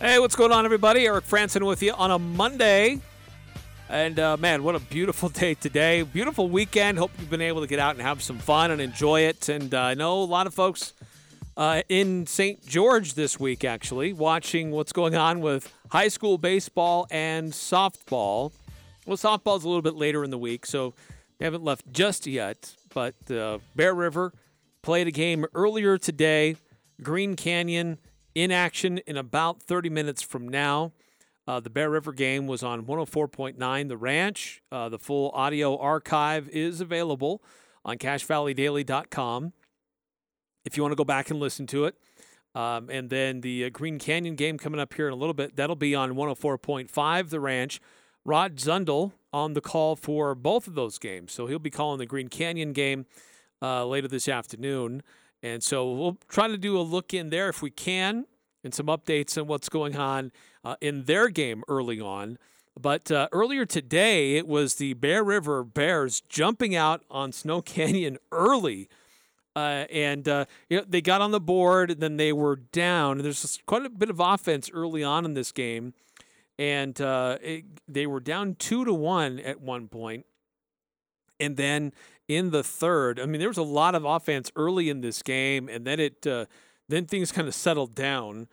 Hey, what's going on, everybody? Eric Franson with you on a Monday. And uh, man, what a beautiful day today. Beautiful weekend. Hope you've been able to get out and have some fun and enjoy it. And uh, I know a lot of folks uh, in St. George this week, actually, watching what's going on with high school baseball and softball. Well, softball's a little bit later in the week, so they haven't left just yet. But uh, Bear River played a game earlier today. Green Canyon in action in about 30 minutes from now. Uh, the Bear River game was on 104.9 The Ranch. Uh, the full audio archive is available on CacheValleyDaily.com if you want to go back and listen to it. Um, and then the uh, Green Canyon game coming up here in a little bit. That'll be on 104.5 The Ranch. Rod Zundel on the call for both of those games. So he'll be calling the Green Canyon game uh, later this afternoon. And so we'll try to do a look in there if we can and some updates on what's going on uh, in their game early on. But uh, earlier today, it was the Bear River Bears jumping out on Snow Canyon early. Uh, and uh, you know, they got on the board, and then they were down. And there's quite a bit of offense early on in this game, and uh, it, they were down two to one at one point. And then in the third. I mean, there was a lot of offense early in this game, and then it uh, then things kind of settled down.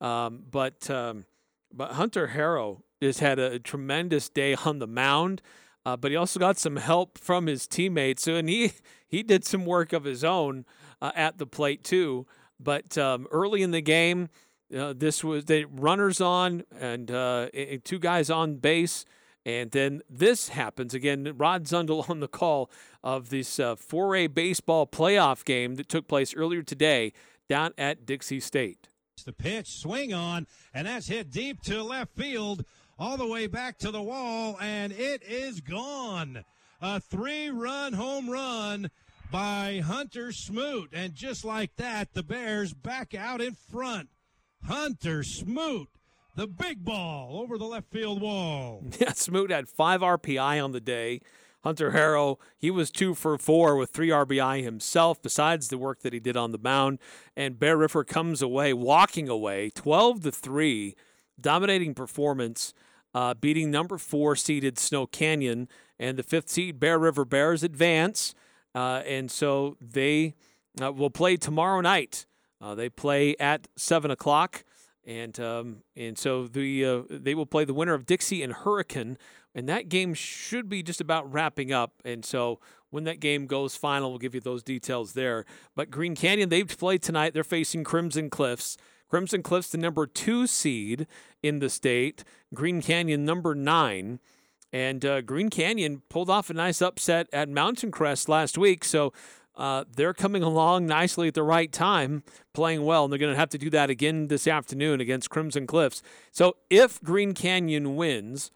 Um, but um, but Hunter Harrow just had a tremendous day on the mound. Uh, but he also got some help from his teammates, and he he did some work of his own uh, at the plate too. But um, early in the game, uh, this was the runners on and uh, two guys on base. And then this happens again. Rod Zundel on the call of this uh, 4A baseball playoff game that took place earlier today down at Dixie State. The pitch, swing on, and that's hit deep to left field, all the way back to the wall, and it is gone. A three run home run by Hunter Smoot. And just like that, the Bears back out in front. Hunter Smoot the big ball over the left field wall. Yeah, Smoot had five RBI on the day. Hunter Harrow, he was two for four with three RBI himself, besides the work that he did on the mound. And Bear River comes away, walking away, 12 to 3, dominating performance, uh, beating number four seeded Snow Canyon. And the fifth seed Bear River Bears advance. Uh, and so they uh, will play tomorrow night. Uh, they play at 7 o'clock. And um, and so the uh, they will play the winner of Dixie and Hurricane, and that game should be just about wrapping up. And so when that game goes final, we'll give you those details there. But Green Canyon they've played tonight. They're facing Crimson Cliffs. Crimson Cliffs, the number two seed in the state. Green Canyon, number nine. And uh, Green Canyon pulled off a nice upset at Mountain Crest last week. So uh, they're coming along nicely at the right time, playing well, and they're going to have to do that again this afternoon against Crimson Cliffs. So if Green Canyon wins,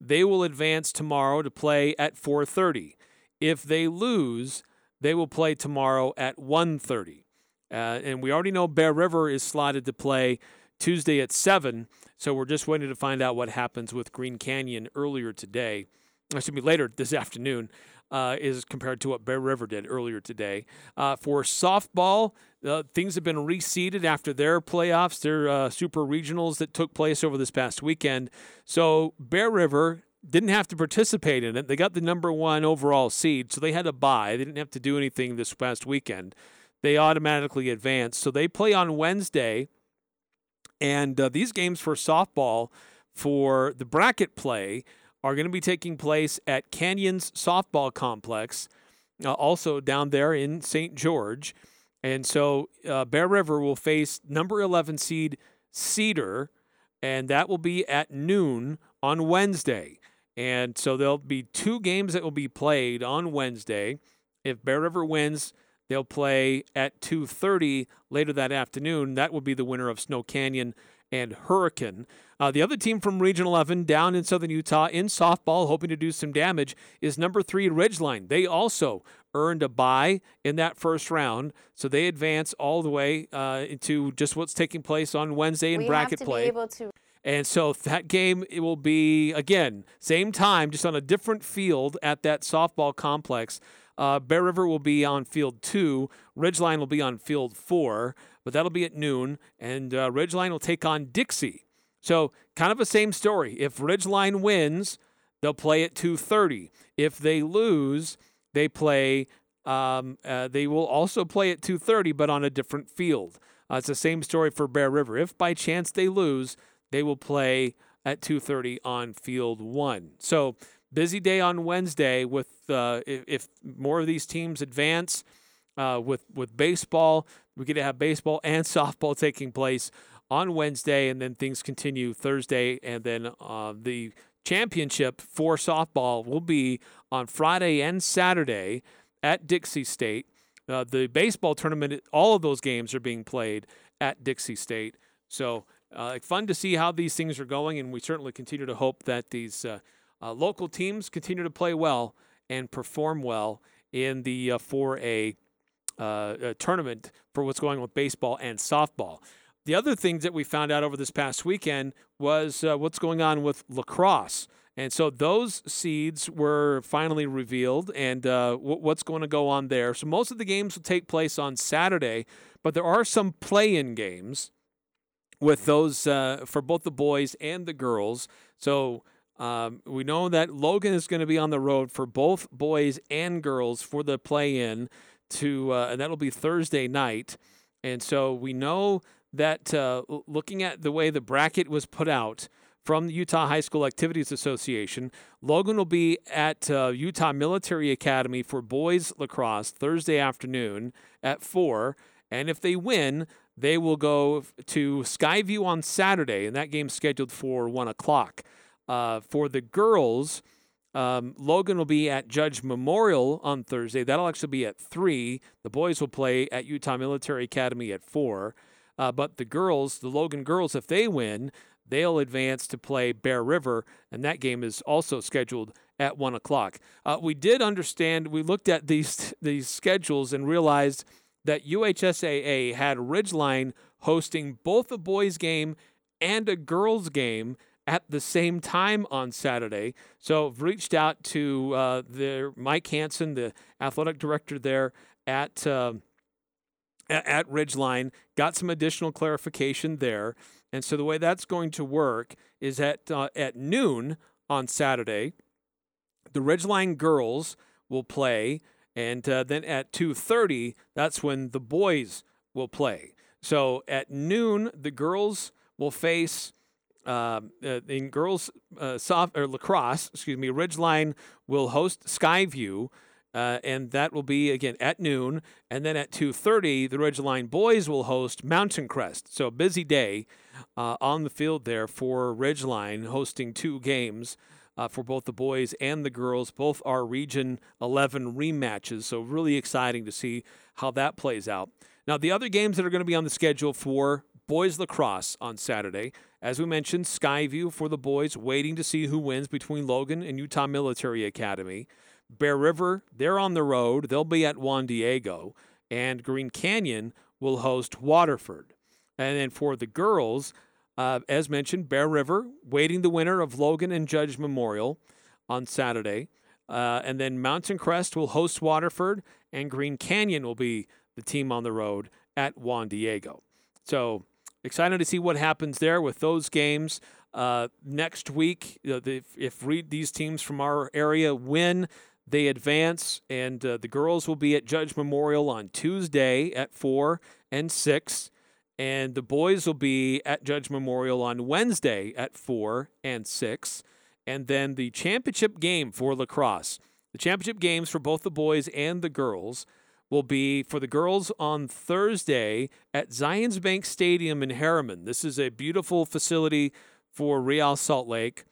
they will advance tomorrow to play at 4:30. If they lose, they will play tomorrow at 1:30. Uh, and we already know Bear River is slotted to play Tuesday at 7, so we're just waiting to find out what happens with Green Canyon earlier today. Excuse me, later this afternoon uh, is compared to what Bear River did earlier today. Uh, for softball, uh, things have been reseeded after their playoffs, their uh, super regionals that took place over this past weekend. So Bear River didn't have to participate in it. They got the number one overall seed, so they had to buy. They didn't have to do anything this past weekend. They automatically advanced. So they play on Wednesday. And uh, these games for softball for the bracket play are going to be taking place at Canyons Softball Complex, uh, also down there in St. George. And so uh, Bear River will face number 11 seed Cedar, and that will be at noon on Wednesday. And so there'll be two games that will be played on Wednesday. If Bear River wins, they'll play at 2:30 later that afternoon. That will be the winner of Snow Canyon and Hurricane. Uh, the other team from Region 11 down in southern Utah in softball, hoping to do some damage, is number three Ridgeline. They also earned a bye in that first round, so they advance all the way uh, into just what's taking place on Wednesday in we bracket play. to And so that game it will be again same time, just on a different field at that softball complex. Uh, Bear River will be on field two. Ridgeline will be on field four, but that'll be at noon. And uh, Ridgeline will take on Dixie. So kind of a same story. If Ridgeline wins, they'll play at 2:30. If they lose, they play. Um, uh, they will also play at 2:30, but on a different field. Uh, it's the same story for Bear River. If by chance they lose, they will play at 2:30 on field one. So busy day on Wednesday with uh, if, if more of these teams advance uh, with with baseball. We get to have baseball and softball taking place on Wednesday, and then things continue Thursday, and then uh, the championship for softball will be on Friday and Saturday at Dixie State. Uh, the baseball tournament, all of those games are being played at Dixie State. So uh, fun to see how these things are going, and we certainly continue to hope that these uh, uh, local teams continue to play well and perform well in the uh, 4A uh, uh, tournament for what's going on with baseball and softball. The other things that we found out over this past weekend was uh, what's going on with lacrosse. And so those seeds were finally revealed and uh, w- what's going to go on there. So most of the games will take place on Saturday, but there are some play in games with those uh, for both the boys and the girls. So um, we know that Logan is going to be on the road for both boys and girls for the play in to, uh, and that'll be Thursday night. And so we know that uh, looking at the way the bracket was put out from the Utah High School Activities Association, Logan will be at uh, Utah Military Academy for boys lacrosse Thursday afternoon at 4. And if they win, they will go to Skyview on Saturday, and that game's scheduled for 1 o'clock. Uh, for the girls, um, Logan will be at Judge Memorial on Thursday. That'll actually be at 3. The boys will play at Utah Military Academy at 4. Uh, but the girls, the Logan girls, if they win, they'll advance to play Bear River, and that game is also scheduled at 1 o'clock. Uh, we did understand, we looked at these, these schedules and realized that UHSAA had Ridgeline hosting both a boys' game and a girls' game at the same time on Saturday. So I've reached out to uh, their Mike Hanson, the athletic director there at um at, Ridgeline, got some additional clarification there. And so the way that's going to work is at uh, at noon on Saturday, the Ridgeline girls will play, and uh, then at 2:30, that's when the boys will play. So at noon, the girls will face um, uh, in girls uh, soft or lacrosse. Excuse me, Ridgeline will host Skyview. Uh, and that will be again at noon, and then at 2:30, the Ridgeline boys will host Mountain Crest. So busy day uh, on the field there for Ridgeline, hosting two games uh, for both the boys and the girls. Both are Region 11 rematches, so really exciting to see how that plays out. Now, the other games that are going to be on the schedule for boys lacrosse on Saturday, as we mentioned, Skyview for the boys, waiting to see who wins between Logan and Utah Military Academy. Bear River, they're on the road. They'll be at Juan Diego. And Green Canyon will host Waterford. And then for the girls, uh, as mentioned, Bear River waiting the winner of Logan and Judge Memorial on Saturday. Uh, and then Mountain Crest will host Waterford, and Green Canyon will be the team on the road at Juan Diego. So excited to see what happens there with those games. Uh, next week, the, if re- these teams from our area win, they advance, and uh, the girls will be at Judge Memorial on Tuesday at 4 and 6 and the boys will be at Judge Memorial on Wednesday at 4 and 6. And then the championship game for lacrosse, the championship games for both the boys and the girls, will be for the girls on Thursday at Zions Bank Stadium in Herriman. This is a beautiful facility for Real Salt Lake.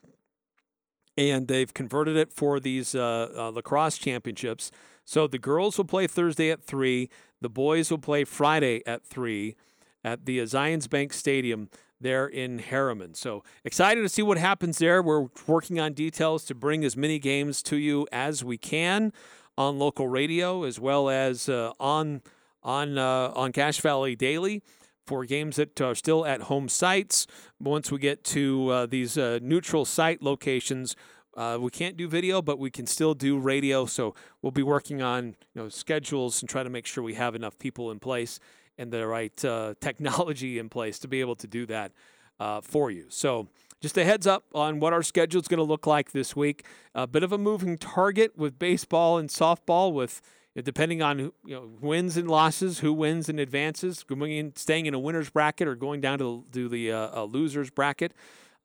And they've converted it for these uh, uh, lacrosse championships. So the girls will play Thursday at three. The boys will play Friday at three at the Zions Bank Stadium there in Herriman. So excited to see what happens there. We're working on details to bring as many games to you as we can on local radio as well as uh, on on uh, on Cache Valley Daily for games that are still at home sites. Once we get to uh, these uh, neutral site locations, uh, we can't do video, but we can still do radio. So we'll be working on you know schedules and try to make sure we have enough people in place and the right uh, technology in place to be able to do that uh, for you. So just a heads up on what our schedule is going to look like this week. A bit of a moving target with baseball and softball with depending on you know wins and losses, who wins and advances, going in, staying in a winners bracket or going down to, to the uh, losers bracket.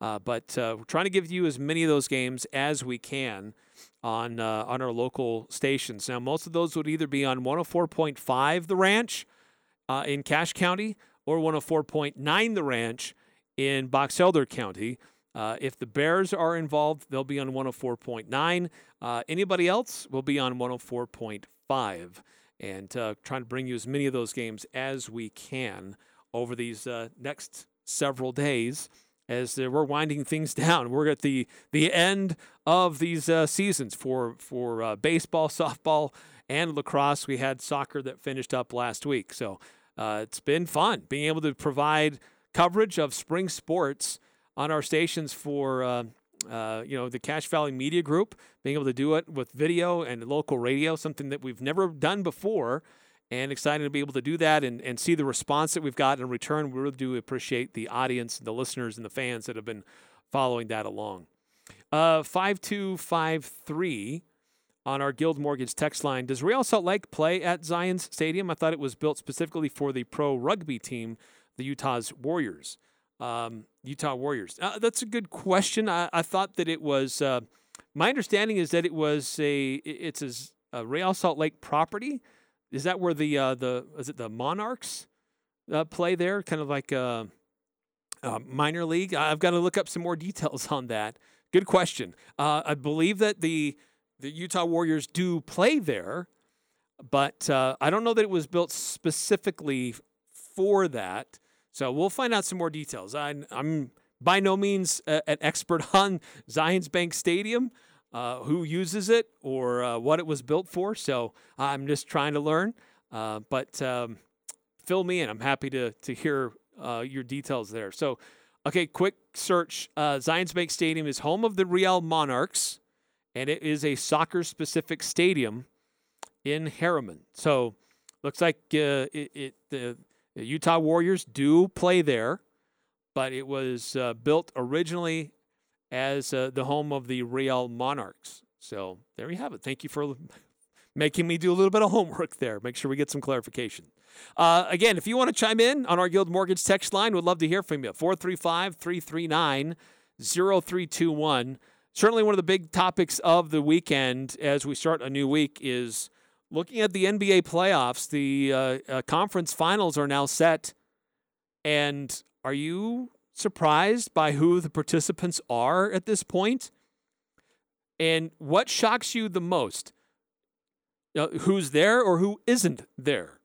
Uh, but uh, we're trying to give you as many of those games as we can on uh, on our local stations. Now, most of those would either be on 104.5 The Ranch uh, in Cache County or 104.9 The Ranch in Box Elder County. Uh, if the Bears are involved, they'll be on 104.9. Uh, anybody else will be on 104.5 five, and uh, trying to bring you as many of those games as we can over these uh, next several days as uh, we're winding things down. We're at the the end of these uh, seasons for for uh, baseball, softball, and lacrosse. We had soccer that finished up last week, so uh, it's been fun being able to provide coverage of spring sports on our stations for uh, you know, the Cache Valley Media Group, being able to do it with video and local radio, something that we've never done before, and excited to be able to do that and, and see the response that we've got in return. We really do appreciate the audience, the listeners, and the fans that have been following that along. Uh, 5253 on our Guild Mortgage text line. Does Real Salt Lake play at Zions Stadium? I thought it was built specifically for the pro rugby team, the Utah's Warriors um, Utah Warriors? Uh, that's a good question. I, I thought that it was. Uh, my understanding is that it was a. It's a, a Real Salt Lake property. Is that where the uh, the is it the Monarchs uh, play there? Kind of like a, a, minor league. I've got to look up some more details on that. Good question. Uh, I believe that the the Utah Warriors do play there, but uh, I don't know that it was built specifically for that. So we'll find out some more details. I, am by no means a, an expert on Zions Bank Stadium, uh, who uses it or uh, what it was built for. So I'm just trying to learn. Uh, but um, fill me in. I'm happy to to hear uh, your details there. So, okay, quick search. Uh, Zions Bank Stadium is home of the Real Monarchs, and it is a soccer specific stadium in Herriman. So looks like uh, it, it the the Utah Warriors do play there, but it was uh, built originally as uh, the home of the Real Monarchs. So there you have it. Thank you for making me do a little bit of homework there. Make sure we get some clarification. Uh, again, if you want to chime in on our Guild Mortgage text line, we'd love to hear from you. 435 339 0321. Certainly, one of the big topics of the weekend as we start a new week is looking at the NBA playoffs, the uh, uh, conference finals are now set. And are you surprised by who the participants are at this point? And what shocks you the most? Know, who's there or who isn't there?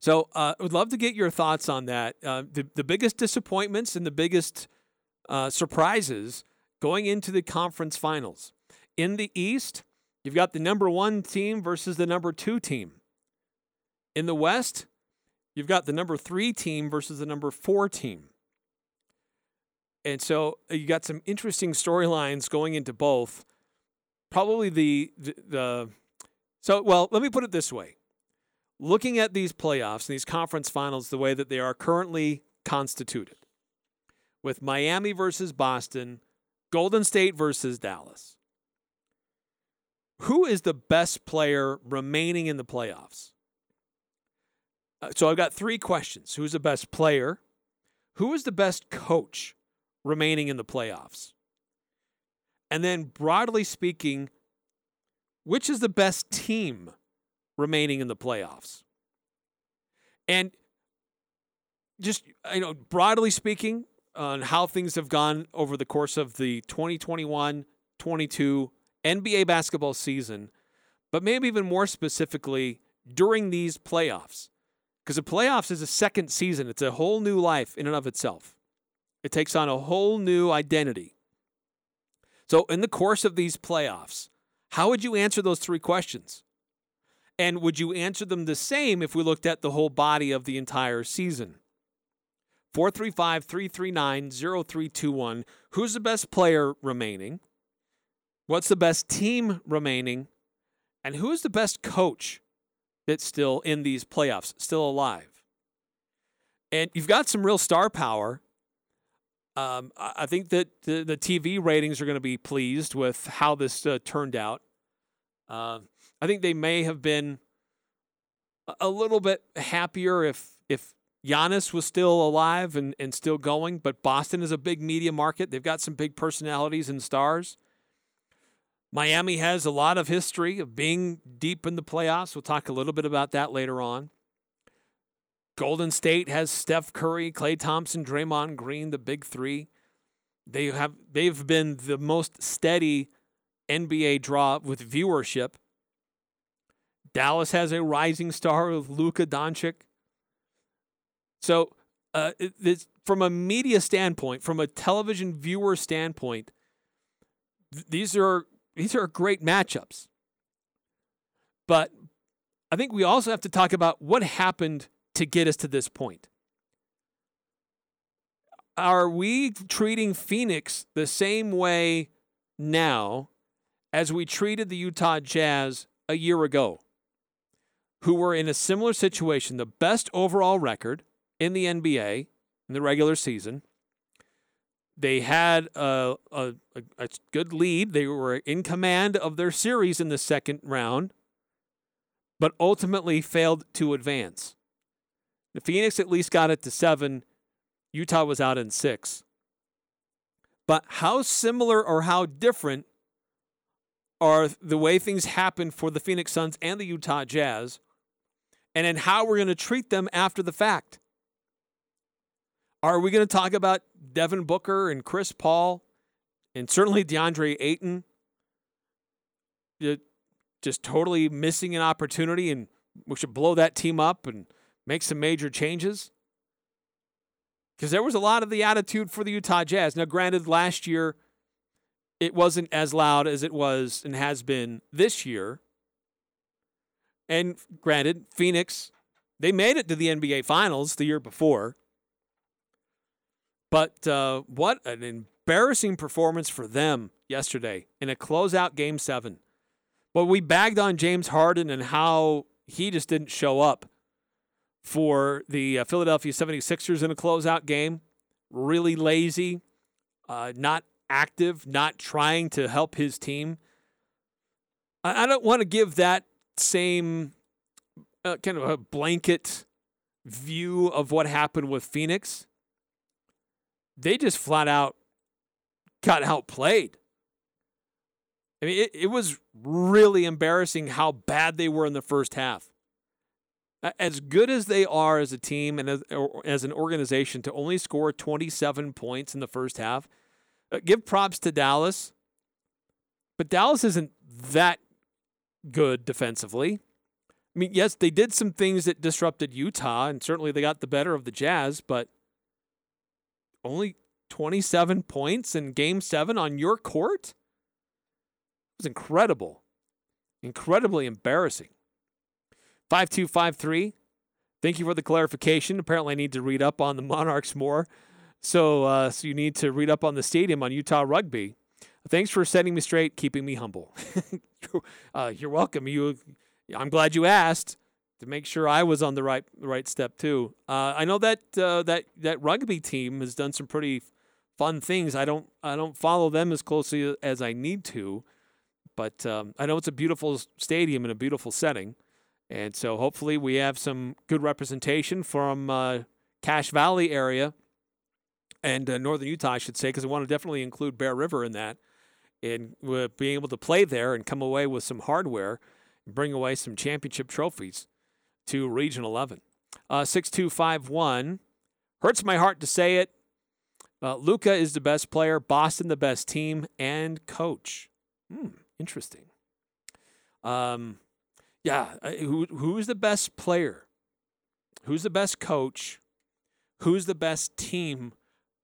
So uh, I would love to get your thoughts on that. Uh, the, the biggest disappointments and the biggest uh, surprises going into the conference finals. In the East, You've got the number one team versus the number two team. In the West, you've got the number three team versus the number four team. And so uh, you got some interesting storylines going into both. Probably the, the, the so well, let me put it this way. Looking at these playoffs and these conference finals the way that they are currently constituted, with Miami versus Boston, Golden State versus Dallas who is the best player remaining in the playoffs? Uh, so I've got three questions. Who's the best player? Who is the best coach remaining in the playoffs? And then, broadly speaking, which is the best team remaining in the playoffs? And just, you know, broadly speaking, on how things have gone over the course of the 2021 22 NBA basketball season, but maybe even more specifically during these playoffs. Because the playoffs is a second season, it's a whole new life in and of itself. It takes on a whole new identity. So, in the course of these playoffs, how would you answer those three questions? And would you answer them the same if we looked at the whole body of the entire season? 435 339 0321. Who's the best player remaining? What's the best team remaining? And who's the best coach that's still in these playoffs, still alive? And you've got some real star power. Um, I think that the, the TV ratings are going to be pleased with how this uh, turned out. Uh, I think they may have been a- a little bit happier if if Giannis was still alive and, and still going, but Boston is a big media market. They've got some big personalities and stars. Miami has a lot of history of being deep in the playoffs. We'll talk a little bit about that later on. Golden State has Steph Curry, Klay Thompson, Draymond Green, the big three. They have they've been the most steady NBA draw with viewership. Dallas has a rising star with Luka Doncic. So, uh, it's, from a media standpoint, from a television viewer standpoint, th- these are these are great matchups. But I think we also have to talk about what happened to get us to this point. Are we treating Phoenix the same way now as we treated the Utah Jazz a year ago, who were in a similar situation, the best overall record in the NBA in the regular season? They had a, a, a, good lead. They were in command of their series in the second round, but ultimately failed to advance. The Phoenix at least got it to seven. Utah was out in six. But how similar or how different are the way things happen for the Phoenix Suns and the Utah Jazz, and then how we're going to treat them after the fact? Are we going to talk about Devin Booker and Chris Paul and certainly DeAndre Ayton just totally missing an opportunity and we should blow that team up and make some major changes? Because there was a lot of the attitude for the Utah Jazz. Now, granted, last year it wasn't as loud as it was and has been this year. And granted, Phoenix, they made it to the NBA Finals the year before. But uh, what an embarrassing performance for them yesterday in a closeout game seven. But we bagged on James Harden and how he just didn't show up for the uh, Philadelphia 76ers in a closeout game. Really lazy, uh, not active, not trying to help his team. I, I don't want to give that same uh, kind of a blanket view of what happened with Phoenix they just flat out got outplayed. I mean, it, it was really embarrassing how bad they were in the first half. As good as they are as a team and as, as an organization to only score 27 points in the first half, uh, give props to Dallas. But Dallas isn't that good defensively. I mean, yes, they did some things that disrupted Utah, and certainly they got the better of the Jazz, but only 27 points in game seven on your court? It was incredible. Incredibly embarrassing. 5253. Thank you for the clarification. Apparently, I need to read up on the Monarchs more. So, uh, so you need to read up on the stadium on Utah rugby. Thanks for setting me straight, keeping me humble. uh, you're welcome. You, I'm glad you asked to make sure I was on the right right step too. Uh, I know that uh, that that rugby team has done some pretty fun things. I don't I don't follow them as closely as I need to, but um, I know it's a beautiful stadium and a beautiful setting, and so hopefully we have some good representation from uh, Cache Valley area and uh, northern Utah, I should say, because I want to definitely include Bear River in that, and being able to play there and come away with some hardware, and bring away some championship trophies to Region 11. Uh, 6251. Hurts my heart to say it. Uh, Luka is the best player, Boston the best team and coach. Hmm, interesting. Um, yeah, who who's the best player? Who's the best coach? Who's the best team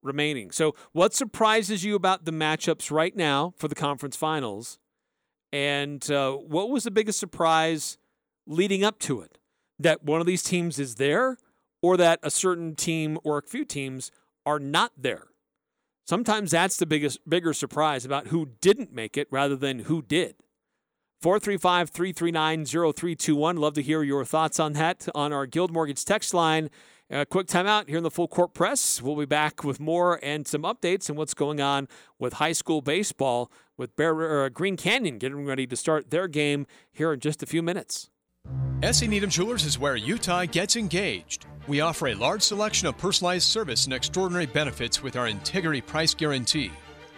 remaining? So, what surprises you about the matchups right now for the conference finals? And uh, what was the biggest surprise leading up to it? That one of these teams is there, or that a certain team or a few teams are not there. Sometimes that's the biggest bigger surprise about who didn't make it rather than who did. 435 339 0321. Love to hear your thoughts on that on our Guild Mortgage text line. A quick timeout here in the full court press. We'll be back with more and some updates on what's going on with high school baseball with Bear, uh, Green Canyon getting ready to start their game here in just a few minutes. SE Needham Jewelers is where Utah gets engaged. We offer a large selection of personalized service and extraordinary benefits with our integrity price guarantee.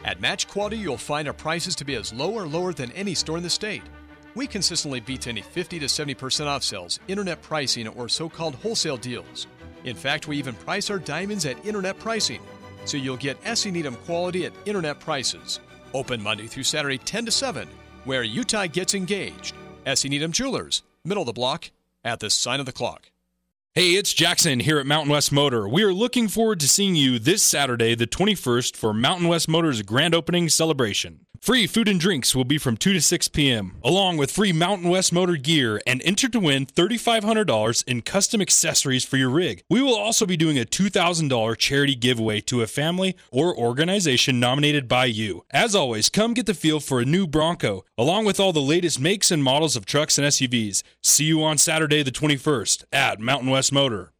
At match quality, you'll find our prices to be as low or lower than any store in the state. We consistently beat any 50 to 70% off sales, internet pricing, or so called wholesale deals. In fact, we even price our diamonds at internet pricing, so you'll get SE Needham quality at internet prices. Open Monday through Saturday, 10 to 7, where Utah gets engaged. SE Needham Jewelers, middle of the block, at the sign of the clock. Hey, it's Jackson here at Mountain West Motor. We are looking forward to seeing you this Saturday, the 21st, for Mountain West Motor's grand opening celebration. Free food and drinks will be from 2 to 6 p.m., along with free Mountain West Motor gear and enter to win $3,500 in custom accessories for your rig. We will also be doing a $2,000 charity giveaway to a family or organization nominated by you. As always, come get the feel for a new Bronco, along with all the latest makes and models of trucks and SUVs. See you on Saturday, the 21st, at Mountain West Motor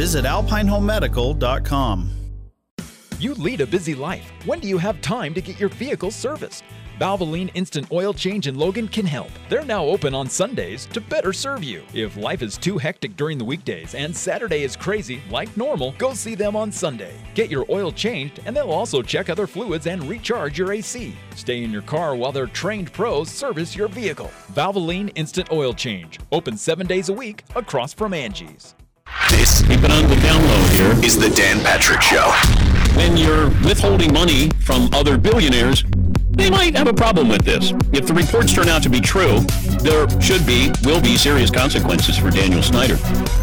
Visit alpinehomemedical.com. You lead a busy life. When do you have time to get your vehicle serviced? Valvoline Instant Oil Change in Logan can help. They're now open on Sundays to better serve you. If life is too hectic during the weekdays and Saturday is crazy, like normal, go see them on Sunday. Get your oil changed, and they'll also check other fluids and recharge your AC. Stay in your car while their trained pros service your vehicle. Valvoline Instant Oil Change. Open seven days a week across from Angie's. This, keep it on the down low here, is the Dan Patrick Show. When you're withholding money from other billionaires, they might have a problem with this. If the reports turn out to be true, there should be, will be serious consequences for Daniel Snyder.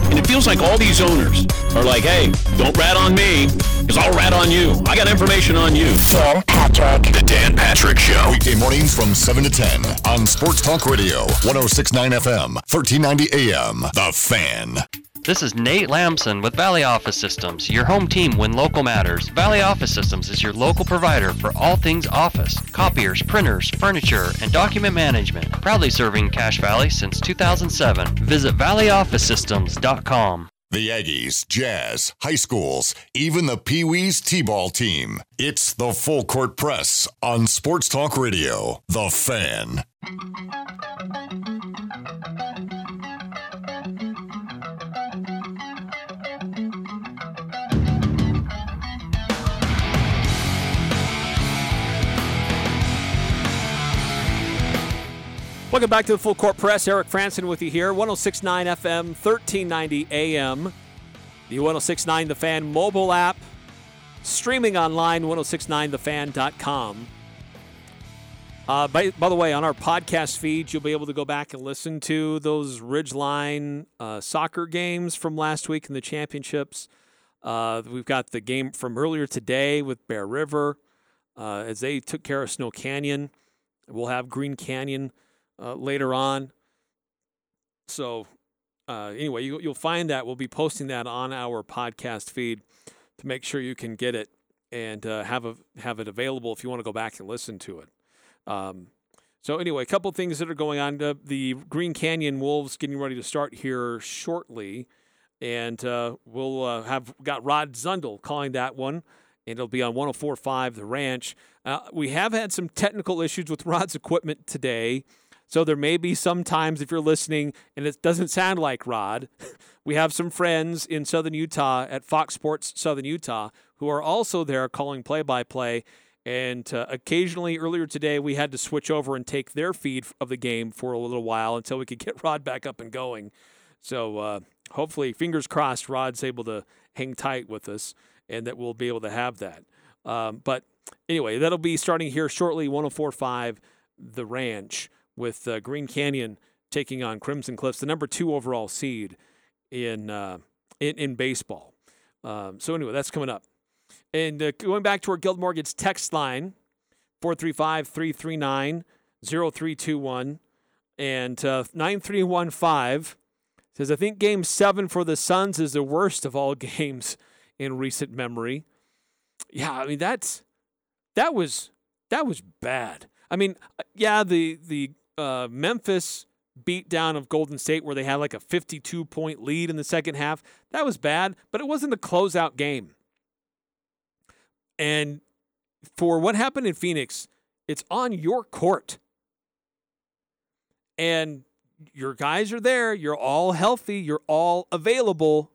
And it feels like all these owners are like, hey, don't rat on me, because I'll rat on you. I got information on you. Dan Patrick. The Dan Patrick Show. Weekday mornings from 7 to 10 on Sports Talk Radio, 1069 FM, 1390 AM. The Fan. This is Nate Lamson with Valley Office Systems, your home team when local matters. Valley Office Systems is your local provider for all things office, copiers, printers, furniture, and document management. Proudly serving Cache Valley since 2007. Visit valleyofficesystems.com. The Aggies, Jazz, high schools, even the Pee Wee's T ball team. It's the Full Court Press on Sports Talk Radio. The Fan. Welcome back to the Full Court Press. Eric Franson with you here. 1069 FM, 1390 AM. The 1069 The Fan mobile app. Streaming online, 1069thefan.com. Uh, by, by the way, on our podcast feed, you'll be able to go back and listen to those Ridgeline uh, soccer games from last week in the championships. Uh, we've got the game from earlier today with Bear River uh, as they took care of Snow Canyon. We'll have Green Canyon uh, later on. So, uh, anyway, you, you'll find that we'll be posting that on our podcast feed to make sure you can get it and uh, have a have it available if you want to go back and listen to it. Um, so anyway, a couple things that are going on. Uh, the Green Canyon Wolves getting ready to start here shortly, and uh, we'll uh, have got Rod Zundel calling that one, and it'll be on 104.5 The Ranch. Uh, we have had some technical issues with Rod's equipment today. So there may be some times if you're listening and it doesn't sound like Rod, we have some friends in Southern Utah at Fox Sports Southern Utah who are also there calling play by play. And uh, occasionally earlier today, we had to switch over and take their feed of the game for a little while until we could get Rod back up and going. So uh, hopefully, fingers crossed, Rod's able to hang tight with us and that we'll be able to have that. Um, but anyway, that'll be starting here shortly 1045 The Ranch with uh, Green Canyon taking on Crimson Cliffs, the number two overall seed in uh, in, in baseball. Um, so anyway, that's coming up. And uh, going back to our Guild Mortgage text line, 435-339-0321 and uh, 9315 says, I think game seven for the Suns is the worst of all games in recent memory. Yeah, I mean that's that was that was bad. I mean, uh, yeah, the the uh, Memphis beatdown of Golden State where they had like a 52 point lead in the second half, that was bad, but it wasn't a closeout game. And for what happened in Phoenix, it's on your court. And your guys are there, you're all healthy, you're all available.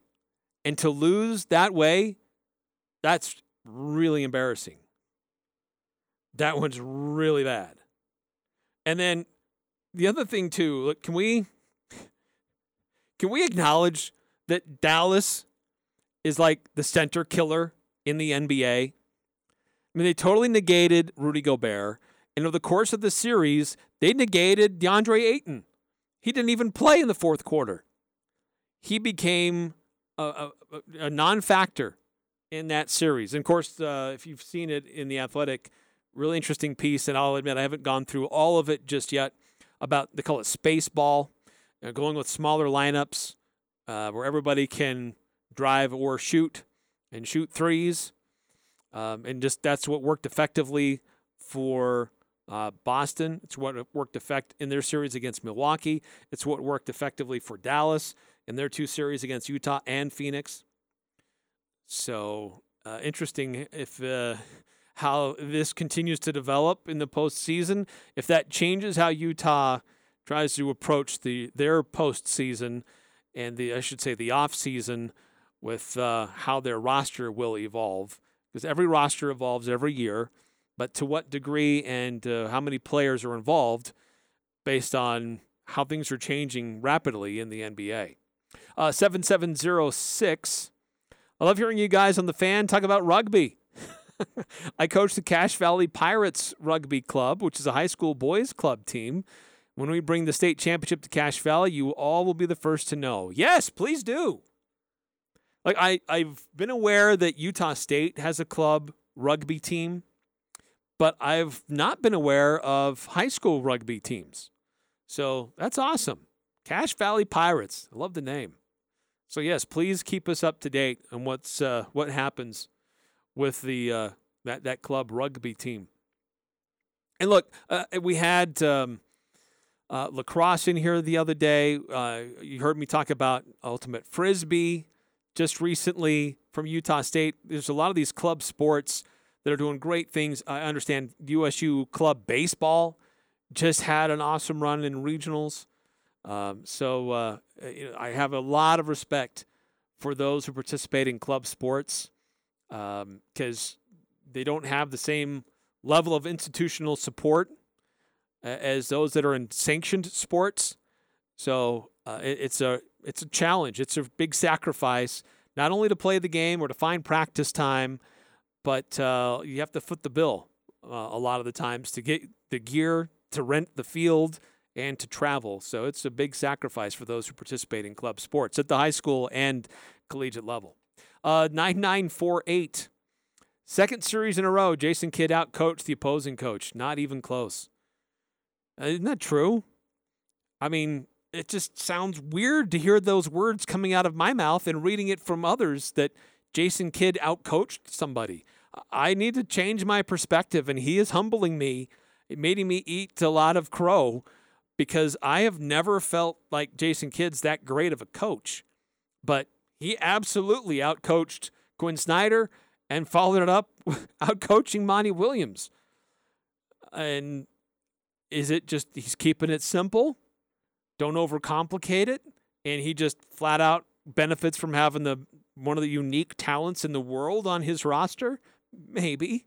And to lose that way, that's really embarrassing. That one's really bad. And then the other thing too, look, can we can we acknowledge that Dallas is like the center killer in the NBA? I mean, they totally negated Rudy Gobert, and over the course of the series, they negated DeAndre Ayton. He didn't even play in the fourth quarter. He became a, a, a non-factor in that series. And of course, uh, if you've seen it in the Athletic, really interesting piece, and I'll admit I haven't gone through all of it just yet about they call it space ball, you know, going with smaller lineups uh, where everybody can drive or shoot and shoot threes, um, and just that's what worked effectively for uh, Boston. It's what worked effect in their series against Milwaukee. It's what worked effectively for Dallas in their two series against Utah and Phoenix. So uh, interesting if uh, how this continues to develop in the postseason. If that changes how Utah tries to approach the their postseason and the I should say the off season with uh, how their roster will evolve, because every roster evolves every year, but to what degree and uh, how many players are involved based on how things are changing rapidly in the NBA. Uh, 7706. I love hearing you guys on the fan talk about rugby. I coach the Cache Valley Pirates Rugby Club, which is a high school boys club team. When we bring the state championship to Cache Valley, you all will be the first to know. Yes, please do. Like I, I've been aware that Utah State has a club rugby team, but I've not been aware of high school rugby teams. So that's awesome. Cache Valley Pirates. I love the name. So yes, please keep us up to date on what's uh, what happens with the uh, that that club rugby team. And look, uh, we had um, uh, lacrosse in here the other day. Uh, you heard me talk about ultimate frisbee just recently from Utah State. There's a lot of these club sports that are doing great things. I understand USU club baseball just had an awesome run in regionals. Um, so uh, I have a lot of respect for those who participate in club sports because um, they don't have the same level of institutional support as those that are in sanctioned sports. So uh, it, it's a it's a challenge. It's a big sacrifice, not only to play the game or to find practice time, but uh, you have to foot the bill uh, a lot of the times to get the gear, to rent the field, and to travel. So it's a big sacrifice for those who participate in club sports at the high school and collegiate level. Uh, 9948. Second series in a row, Jason Kidd outcoached the opposing coach. Not even close. Uh, isn't that true? I mean, it just sounds weird to hear those words coming out of my mouth and reading it from others that Jason Kidd outcoached somebody. I need to change my perspective, and he is humbling me, making me eat a lot of crow because I have never felt like Jason Kidd's that great of a coach. But he absolutely outcoached Quin Snyder and followed it up out coaching Monty Williams. And is it just he's keeping it simple? Don't overcomplicate it, and he just flat out benefits from having the one of the unique talents in the world on his roster? Maybe.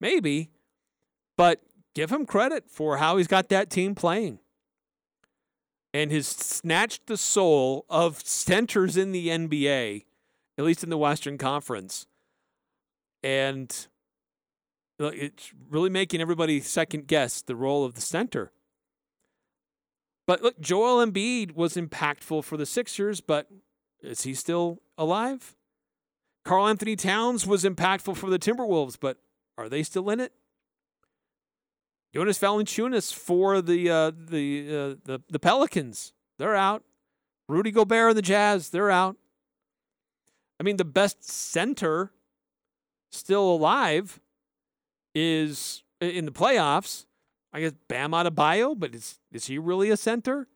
Maybe. But give him credit for how he's got that team playing. And has snatched the soul of centers in the NBA, at least in the Western Conference. And it's really making everybody second guess the role of the center. But look, Joel Embiid was impactful for the Sixers, but is he still alive? Karl-Anthony Towns was impactful for the Timberwolves, but are they still in it? Jonas Valanciunas for the uh, the, uh, the the Pelicans, they're out. Rudy Gobert and the Jazz, they're out. I mean, the best center still alive is in the playoffs. I guess Bam Adebayo, but is is he really a center?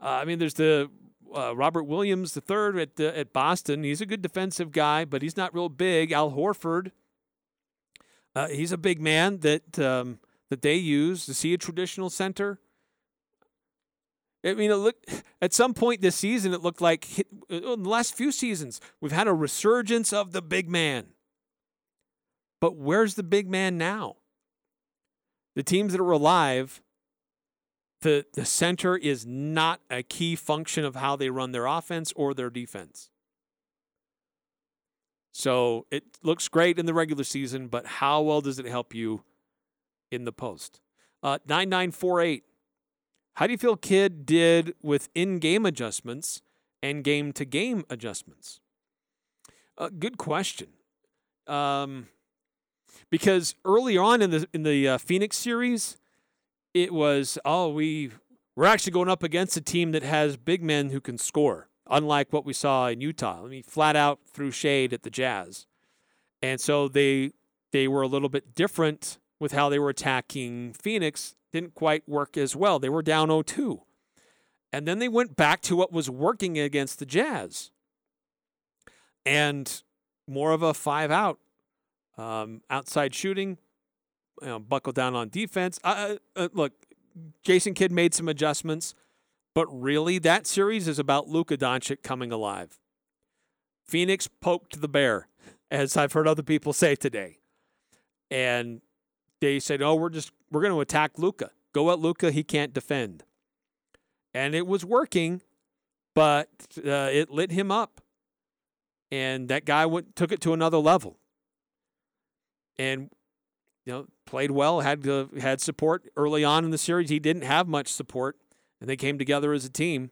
Uh, I mean, there's the uh, Robert Williams III at uh, at Boston. He's a good defensive guy, but he's not real big. Al Horford, uh, he's a big man that um, that they use to see a traditional center. I mean, it look at some point this season, it looked like uh, in the last few seasons we've had a resurgence of the big man. But where's the big man now? The teams that are alive, the the center is not a key function of how they run their offense or their defense. So it looks great in the regular season, but how well does it help you in the post? Uh, 9948. How do you feel Kidd did with in game adjustments and game to game adjustments? Uh, good question. Um, because early on in the in the uh, Phoenix series, it was oh we we're actually going up against a team that has big men who can score, unlike what we saw in Utah. I mean, flat out threw shade at the Jazz, and so they they were a little bit different with how they were attacking Phoenix. Didn't quite work as well. They were down 0-2. And then they went back to what was working against the Jazz. And more of a five out um, outside shooting, you know, buckle down on defense. Uh, uh, look, Jason Kidd made some adjustments, but really that series is about Luka Doncic coming alive. Phoenix poked the bear, as I've heard other people say today, and they said, "Oh, we're just we're going to attack Luka. Go at Luka. He can't defend." And it was working, but uh, it lit him up, and that guy went took it to another level and you know played well, had uh, had support early on in the series. He didn't have much support, and they came together as a team.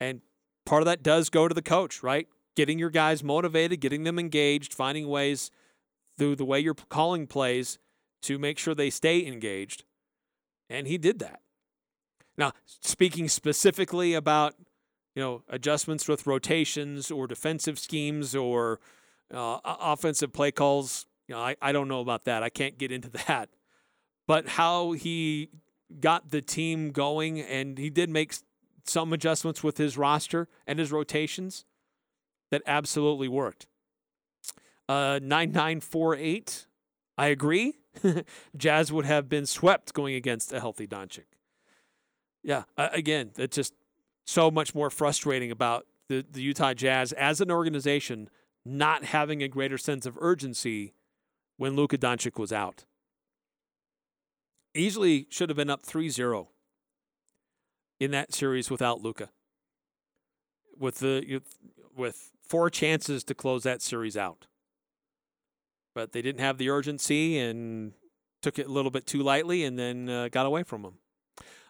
And part of that does go to the coach, right? Getting your guys motivated, getting them engaged, finding ways through the way you're calling plays to make sure they stay engaged. And he did that. Now, speaking specifically about you know adjustments with rotations or defensive schemes or uh, offensive play calls, you know, I, I don't know about that. I can't get into that. But how he got the team going, and he did make some adjustments with his roster and his rotations that absolutely worked. Uh, 9948, I agree. Jazz would have been swept going against a healthy Doncic. Yeah, uh, again, it's just so much more frustrating about the, the Utah Jazz as an organization not having a greater sense of urgency when Luka Doncic was out. Easily should have been up 3 0 in that series without Luka. With the with four chances to close that series out. But they didn't have the urgency and took it a little bit too lightly and then uh, got away from them.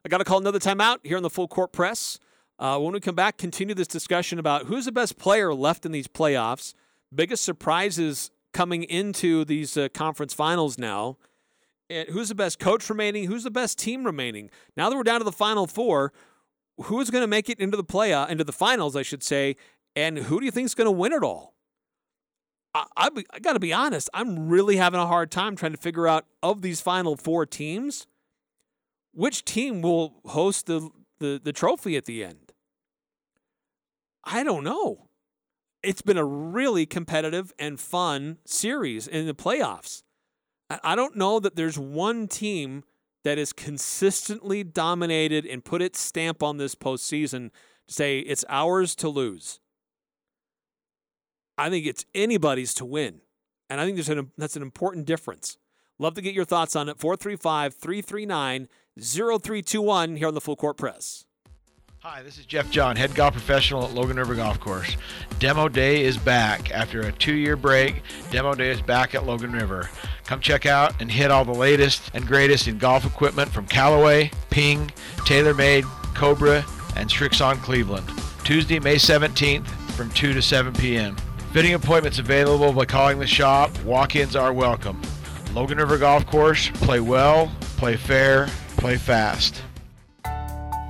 I got to call another timeout here on the full court press. Uh, when we come back, continue this discussion about who's the best player left in these playoffs. Biggest surprises coming into these uh, conference finals now. Who's the best coach remaining? Who's the best team remaining? Now that we're down to the final four, who is going to make it into the play uh, into the finals, I should say, and who do you think is going to win it all? I, I, I got to be honest, I'm really having a hard time trying to figure out of these final four teams, which team will host the, the, the trophy at the end. I don't know. it's been a really competitive and fun series in the playoffs. I don't know that there's one team that has consistently dominated and put its stamp on this postseason to say it's ours to lose. I think it's anybody's to win. And I think there's an, that's an important difference. Love to get your thoughts on it. 435 339 0321 here on the Full Court Press. Hi, this is Jeff John, head golf professional at Logan River Golf Course. Demo Day is back. After a two year break, Demo Day is back at Logan River. Come check out and hit all the latest and greatest in golf equipment from Callaway, Ping, TaylorMade, Cobra, and Srixon Cleveland. Tuesday, May 17th from 2 to 7 p.m. Fitting appointments available by calling the shop. Walk ins are welcome. Logan River Golf Course, play well, play fair, play fast.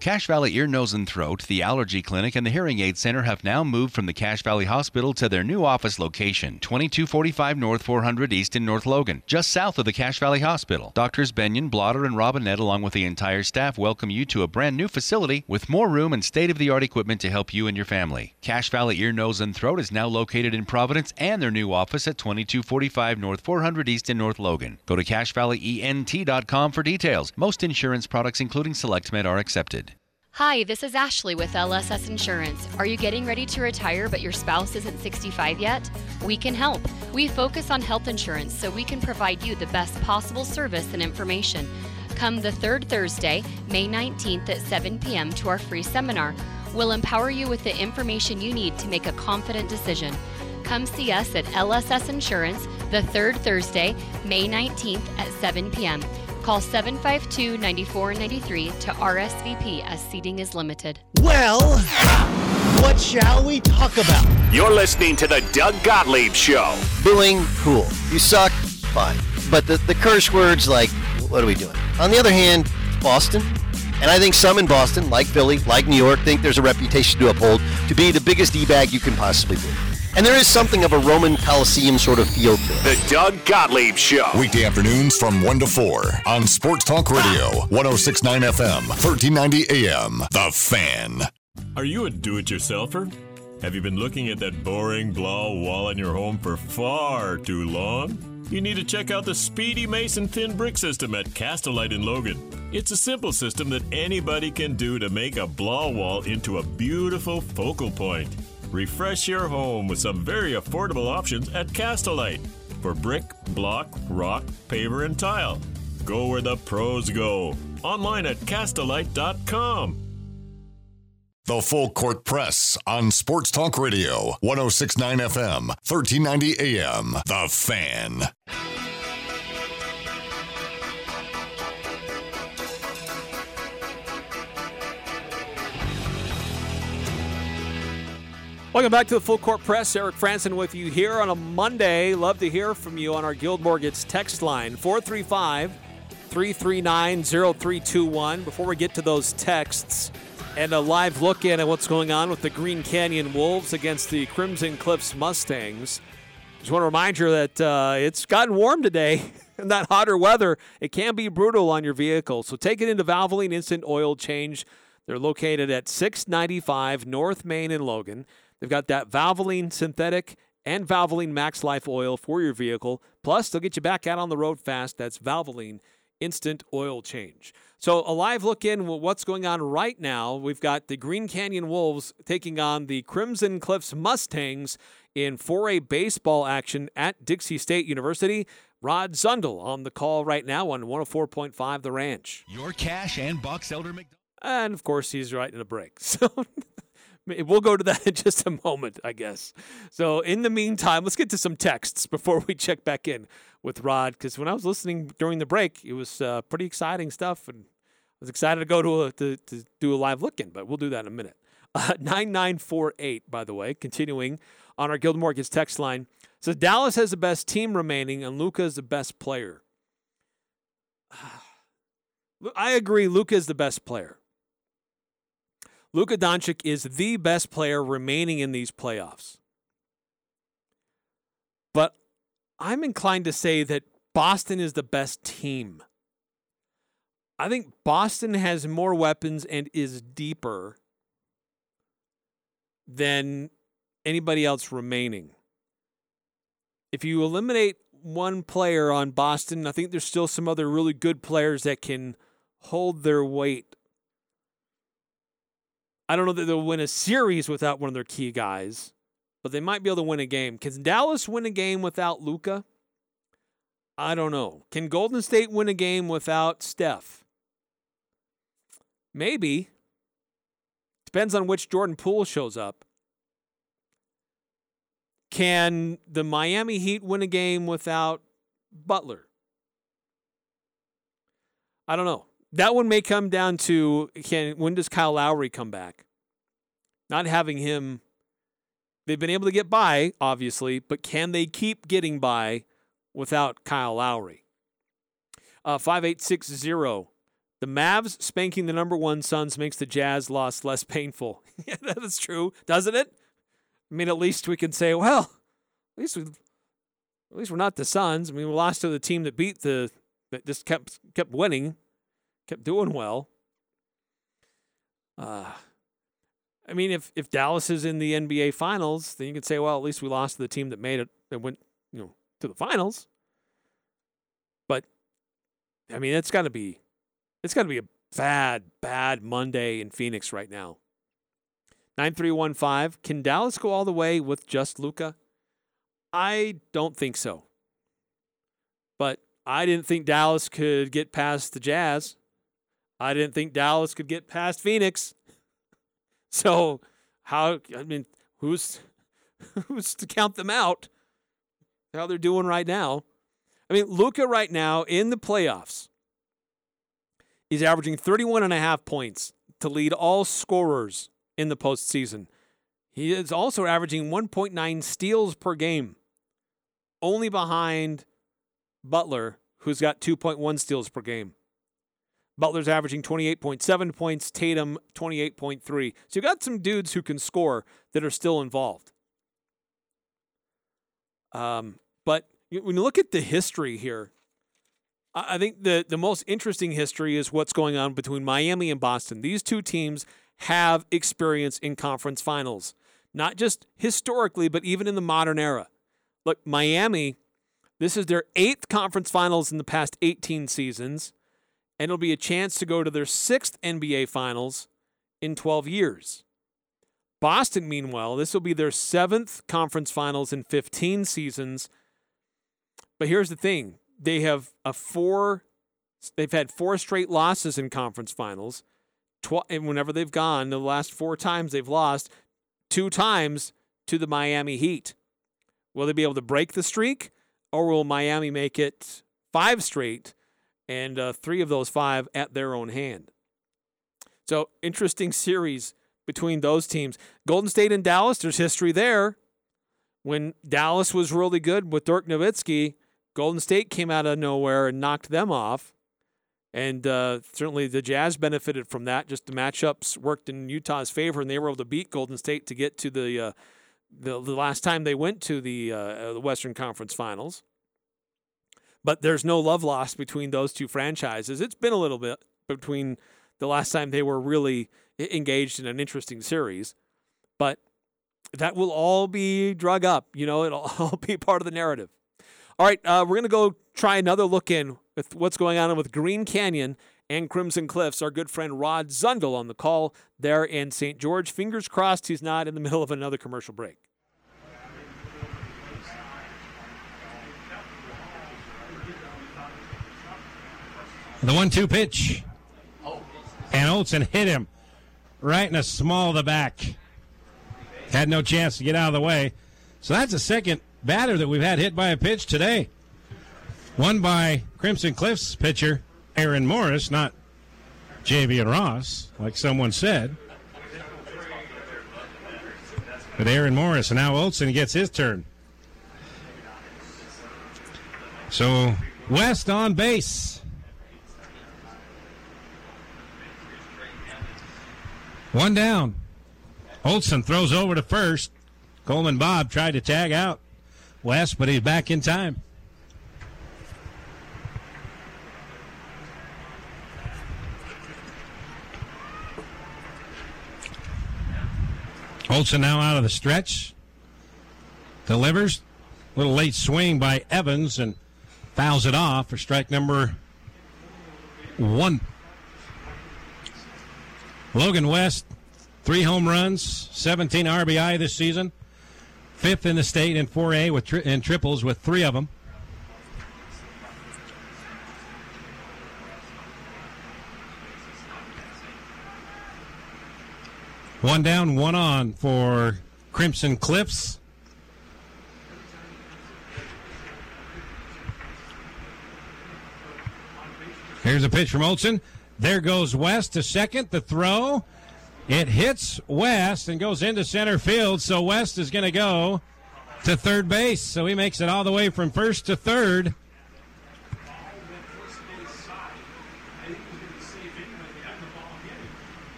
Cache Valley Ear, Nose, and Throat, the Allergy Clinic, and the Hearing Aid Center have now moved from the Cache Valley Hospital to their new office location, 2245 North 400 East in North Logan, just south of the Cache Valley Hospital. Doctors Benyon, Blotter, and Robinette, along with the entire staff, welcome you to a brand new facility with more room and state of the art equipment to help you and your family. Cache Valley Ear, Nose, and Throat is now located in Providence and their new office at 2245 North 400 East in North Logan. Go to CacheValleyENT.com for details. Most insurance products, including SelectMed, are accepted. Hi, this is Ashley with LSS Insurance. Are you getting ready to retire but your spouse isn't 65 yet? We can help. We focus on health insurance so we can provide you the best possible service and information. Come the third Thursday, May 19th at 7 p.m. to our free seminar. We'll empower you with the information you need to make a confident decision. Come see us at LSS Insurance the third Thursday, May 19th at 7 p.m. Call 752 9493 to RSVP as seating is limited. Well, what shall we talk about? You're listening to the Doug Gottlieb Show. Booing, cool. You suck, fine. But the, the curse words, like, what are we doing? On the other hand, Boston, and I think some in Boston, like Philly, like New York, think there's a reputation to uphold to be the biggest e-bag you can possibly be. And there is something of a Roman Coliseum sort of feel to it. The Doug Gottlieb Show. Weekday afternoons from 1 to 4 on Sports Talk Radio, 1069 FM, 1390 AM. The Fan. Are you a do it yourselfer? Have you been looking at that boring, blah wall in your home for far too long? You need to check out the Speedy Mason Thin Brick System at Castlelite in Logan. It's a simple system that anybody can do to make a blah wall into a beautiful focal point. Refresh your home with some very affordable options at Castlelite for brick, block, rock, paver, and tile. Go where the pros go. Online at castlelite.com. The Full Court Press on Sports Talk Radio, 1069 FM, 1390 AM. The Fan. Welcome back to the Full Court Press. Eric Franson with you here on a Monday. Love to hear from you on our Guild Mortgage text line 435 339 0321. Before we get to those texts and a live look in at what's going on with the Green Canyon Wolves against the Crimson Cliffs Mustangs, just want to remind you that uh, it's gotten warm today. In that hotter weather, it can be brutal on your vehicle. So take it into Valvoline Instant Oil Change. They're located at 695 North Main in Logan. They've got that Valvoline synthetic and Valvoline Max Life oil for your vehicle. Plus, they'll get you back out on the road fast. That's Valvoline Instant Oil Change. So, a live look in what's going on right now. We've got the Green Canyon Wolves taking on the Crimson Cliffs Mustangs in 4A baseball action at Dixie State University. Rod Zundel on the call right now on 104.5 The Ranch. Your Cache and Box Elder McDonald. And of course, he's right in a break. So we'll go to that in just a moment, I guess. So in the meantime, let's get to some texts before we check back in with Rod. Because when I was listening during the break, it was uh, pretty exciting stuff, and I was excited to go to a, to, to do a live look in. But we'll do that in a minute. Uh, 9948, by the way, continuing on our Guild Mortgage text line. So Dallas has the best team remaining, and Luka is the best player. I agree. Luka is the best player. Luka Doncic is the best player remaining in these playoffs. But I'm inclined to say that Boston is the best team. I think Boston has more weapons and is deeper than anybody else remaining. If you eliminate one player on Boston, I think there's still some other really good players that can hold their weight. I don't know that they'll win a series without one of their key guys, but they might be able to win a game. Can Dallas win a game without Luka? I don't know. Can Golden State win a game without Steph? Maybe. Depends on which Jordan Poole shows up. Can the Miami Heat win a game without Butler? I don't know. That one may come down to can when does Kyle Lowry come back? Not having him they've been able to get by, obviously, but can they keep getting by without Kyle Lowry? Uh, 5860. The Mavs spanking the number one Suns makes the Jazz loss less painful. yeah, that's true, doesn't it? I mean, at least we can say, well, at least we, at least we're not the Suns. I mean, we lost to the team that beat the that just kept kept winning, kept doing well. Uh, I mean, if if Dallas is in the NBA Finals, then you could say, well, at least we lost to the team that made it that went, you know, to the finals. But I mean, it's got to be it's got to be a bad, bad Monday in Phoenix right now. 9315. Can Dallas go all the way with just Luka? I don't think so. But I didn't think Dallas could get past the Jazz. I didn't think Dallas could get past Phoenix. So how I mean, who's who's to count them out? How they're doing right now. I mean, Luka right now in the playoffs He's averaging 31 and a half points to lead all scorers in the postseason. He is also averaging 1.9 steals per game, only behind Butler, who's got 2.1 steals per game. Butler's averaging 28.7 points, Tatum 28.3. So you've got some dudes who can score that are still involved. Um, but when you look at the history here, I think the, the most interesting history is what's going on between Miami and Boston. These two teams have experience in conference finals, not just historically, but even in the modern era. Look, Miami, this is their eighth conference finals in the past 18 seasons, and it'll be a chance to go to their sixth NBA finals in 12 years. Boston, meanwhile, this will be their seventh conference finals in 15 seasons. But here's the thing they have a four they've had four straight losses in conference finals. Tw- and whenever they've gone, the last four times they've lost, two times to the Miami Heat. Will they be able to break the streak, or will Miami make it five straight, and uh, three of those five at their own hand? So interesting series between those teams. Golden State and Dallas. There's history there. When Dallas was really good with Dirk Nowitzki, Golden State came out of nowhere and knocked them off. And uh, certainly the Jazz benefited from that. Just the matchups worked in Utah's favor, and they were able to beat Golden State to get to the uh, the, the, last time they went to the uh, the Western Conference Finals. But there's no love lost between those two franchises. It's been a little bit between the last time they were really engaged in an interesting series, but that will all be drug up. You know, it'll all be part of the narrative. All right, uh, we're going to go try another look in with what's going on with Green Canyon and Crimson Cliffs. Our good friend Rod Zundel on the call there in St. George. Fingers crossed he's not in the middle of another commercial break. The one two pitch. And Olson hit him right in the small of the back. Had no chance to get out of the way. So that's the second batter that we've had hit by a pitch today. One by Crimson Cliffs pitcher Aaron Morris, not JV and Ross, like someone said. But Aaron Morris. And now Olson gets his turn. So West on base. One down. Olson throws over to first. Coleman Bob tried to tag out West, but he's back in time. Olson now out of the stretch. Delivers. A Little late swing by Evans and fouls it off for strike number one. Logan West, three home runs, 17 RBI this season. Fifth in the state in 4A with tri- in triples with three of them. One down, one on for Crimson Cliffs. Here's a pitch from Olson. There goes West to second. The throw. It hits West and goes into center field. So West is going to go to third base. So he makes it all the way from first to third.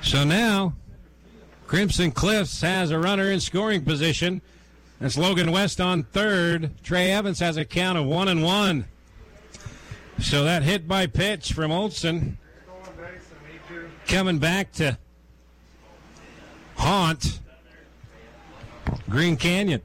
So now Crimson Cliffs has a runner in scoring position. That's Logan West on third. Trey Evans has a count of one and one. So that hit by pitch from Olson coming back to haunt Green Canyon.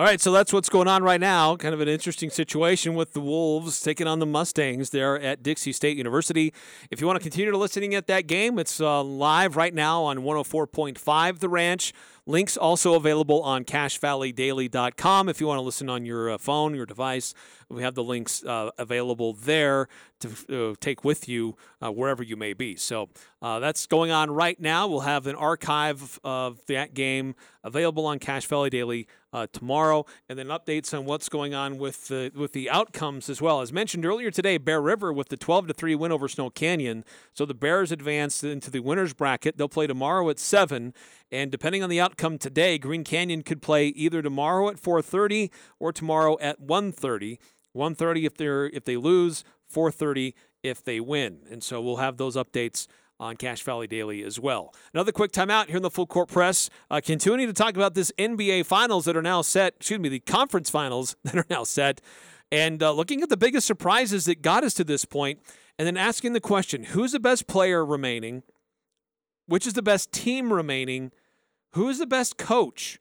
All right, so that's what's going on right now. Kind of an interesting situation with the Wolves taking on the Mustangs there at Dixie State University. If you want to continue to listening at that game, it's uh, live right now on 104.5 The Ranch. Links also available on CacheValleyDaily.com if you want to listen on your uh, phone, your device. We have the links uh, available there to uh, take with you uh, wherever you may be. So uh, that's going on right now. We'll have an archive of that game available on Cache Valley uh, tomorrow, and then updates on what's going on with the with the outcomes as well. As mentioned earlier today, Bear River with the 12 to three win over Snow Canyon. So the Bears advanced into the winners bracket. They'll play tomorrow at seven. And depending on the outcome today, Green Canyon could play either tomorrow at 4:30 or tomorrow at 1:30. 1:30 if they're if they lose, 4:30 if they win. And so we'll have those updates on Cache Valley Daily as well. Another quick timeout here in the full court press. Uh, continuing to talk about this NBA finals that are now set. Excuse me, the conference finals that are now set, and uh, looking at the biggest surprises that got us to this point, and then asking the question: Who's the best player remaining? Which is the best team remaining? Who is the best coach?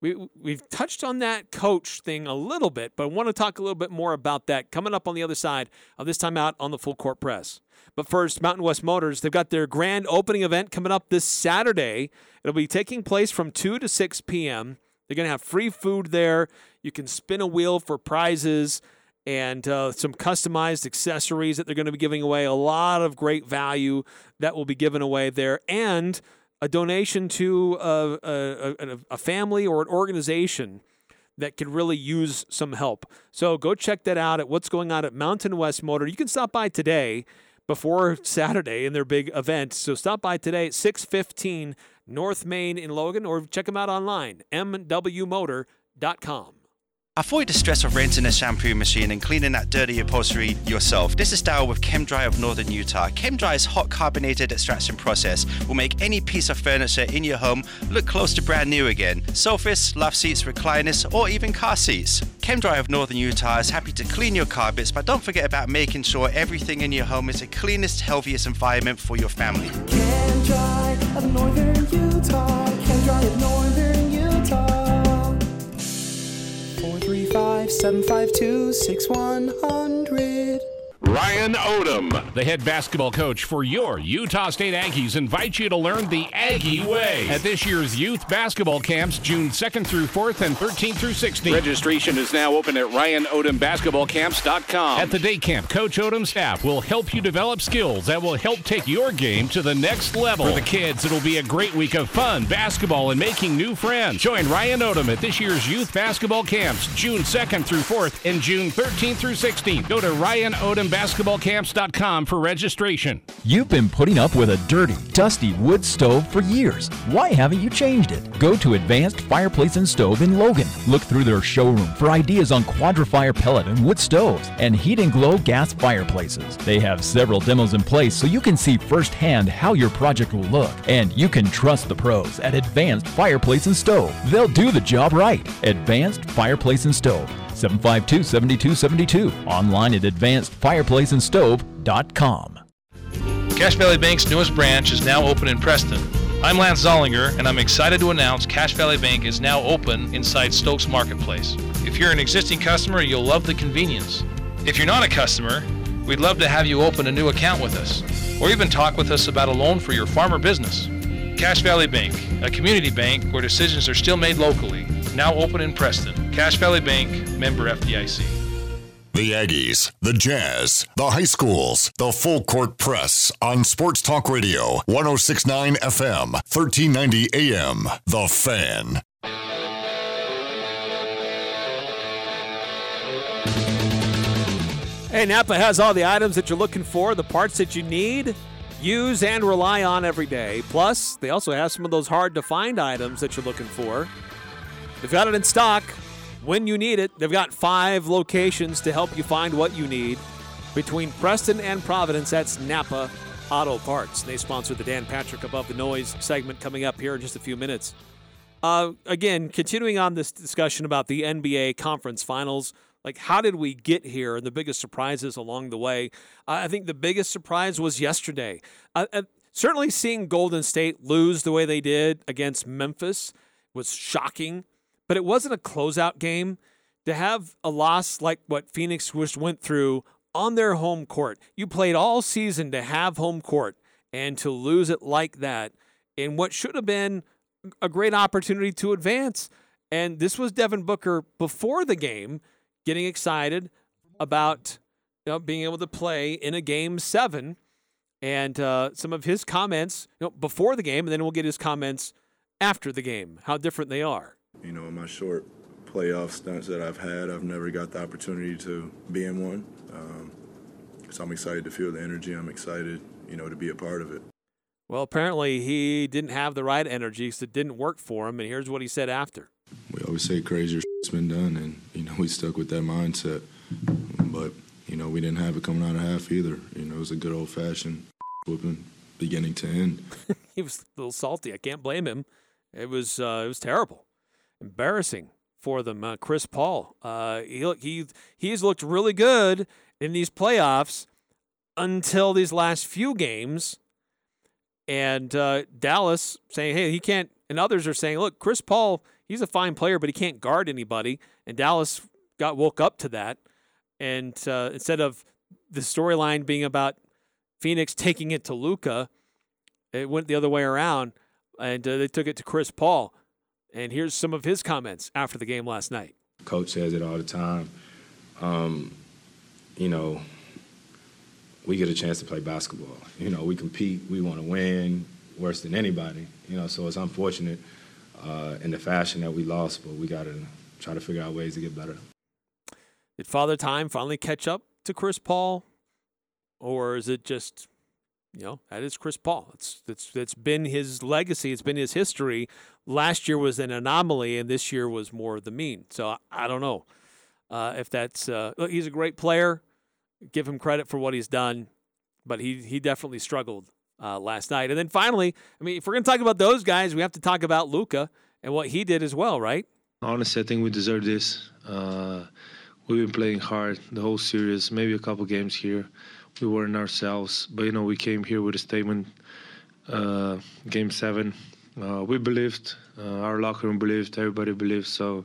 We, we've touched on that coach thing a little bit, but I want to talk a little bit more about that coming up on the other side of this time out on the full court press. But first, Mountain West Motors, they've got their grand opening event coming up this Saturday. It'll be taking place from 2 to 6 p.m. They're going to have free food there. You can spin a wheel for prizes and uh, some customized accessories that they're going to be giving away. A lot of great value that will be given away there. And a donation to a, a, a, family or an organization that could really use some help. So go check that out at what's going on at Mountain West Motor. You can stop by today before Saturday in their big event. So stop by today at 615 North Main in Logan or check them out online, mwmotor.com. Avoid the stress of renting a shampoo machine and cleaning that dirty upholstery yourself. This is Darryl with ChemDry of Northern Utah. ChemDry's hot carbonated extraction process will make any piece of furniture in your home look close to brand new again. Sofas, love seats, recliners, or even car seats. ChemDry of Northern Utah is happy to clean your carpets, but don't forget about making sure everything in your home is the cleanest, healthiest environment for your family. ChemDry of Northern Utah. ChemDry of Northern Utah. 435 752 6100. Ryan Odom, the head basketball coach for your Utah State Aggies, invites you to learn the Aggie way at this year's youth basketball camps, June 2nd through 4th and 13th through 16th. Registration is now open at RyanOdomBasketballCamps.com. At the day camp, Coach Odom's staff will help you develop skills that will help take your game to the next level. For the kids, it'll be a great week of fun, basketball, and making new friends. Join Ryan Odom at this year's youth basketball camps, June 2nd through 4th and June 13th through 16th. Go to Ryan Odom Basketball youthbasketballcamps.com for registration. You've been putting up with a dirty, dusty wood stove for years. Why haven't you changed it? Go to Advanced Fireplace and Stove in Logan. Look through their showroom for ideas on Quadra-Fire pellet and wood stoves and heat and glow gas fireplaces. They have several demos in place so you can see firsthand how your project will look. And you can trust the pros at Advanced Fireplace and Stove. They'll do the job right. Advanced Fireplace and Stove. 752 7272. Online at advancedfireplaceandstove.com. Cache Valley Bank's newest branch is now open in Preston. I'm Lance Zollinger, and I'm excited to announce Cache Valley Bank is now open inside Stokes Marketplace. If you're an existing customer, you'll love the convenience. If you're not a customer, we'd love to have you open a new account with us, or even talk with us about a loan for your farm or business. Cache Valley Bank, a community bank where decisions are still made locally, now open in Preston. Cache Valley Bank, member FDIC. The Aggies, the Jazz, the high schools, the full court press on Sports Talk Radio, 1069 FM, 1390 AM. The Fan. Hey, Napa has all the items that you're looking for, the parts that you need, use, and rely on every day. Plus, they also have some of those hard to find items that you're looking for. They've got it in stock when you need it. They've got five locations to help you find what you need. Between Preston and Providence, that's Napa Auto Parts. They sponsor the Dan Patrick Above the Noise segment coming up here in just a few minutes. Uh, again, continuing on this discussion about the NBA conference finals, like how did we get here and the biggest surprises along the way? Uh, I think the biggest surprise was yesterday. Uh, uh, certainly seeing Golden State lose the way they did against Memphis was shocking, but it wasn't a closeout game. To have a loss like what Phoenix went through on their home court, you played all season to have home court and to lose it like that in what should have been a great opportunity to advance. And this was Devin Booker before the game getting excited about you know, being able to play in a game seven. And uh, some of his comments you know, before the game, and then we'll get his comments after the game, how different they are. You know, in my short playoff stunts that I've had, I've never got the opportunity to be in one. Um, so I'm excited to feel the energy. I'm excited, you know, to be a part of it. Well, apparently he didn't have the right energy, so it didn't work for him. And here's what he said after. We always say crazier shit's been done, and you know we stuck with that mindset. But you know we didn't have it coming out of half either. You know it was a good old fashioned whooping, beginning to end. he was a little salty. I can't blame him. It was uh, it was terrible, embarrassing for them. Uh, Chris Paul, uh, he he he's looked really good in these playoffs until these last few games, and uh, Dallas saying, hey, he can't, and others are saying, look, Chris Paul, he's a fine player, but he can't guard anybody, and Dallas got woke up to that, and uh, instead of the storyline being about Phoenix taking it to Luka, it went the other way around, and uh, they took it to Chris Paul. And here's some of his comments after the game last night. Coach says it all the time. Um, you know, we get a chance to play basketball. You know, we compete, we want to win worse than anybody. You know, so it's unfortunate uh, in the fashion that we lost, but we got to try to figure out ways to get better. Did Father Time finally catch up to Chris Paul, or is it just, you know, that is Chris Paul? It's it's it's been his legacy. It's been his history. Last year was an anomaly, and this year was more of the mean. So I, don't know uh, if that's. Uh, he's a great player. Give him credit for what he's done, but he he definitely struggled uh, last night. And then finally, I mean, if we're gonna talk about those guys, we have to talk about Luka and what he did as well, right? Honestly, I think we deserve this. Uh, we've been playing hard the whole series, maybe a couple games here. We weren't ourselves, but you know, we came here with a statement. Uh, game seven, uh, we believed, uh, our locker room believed, everybody believed. So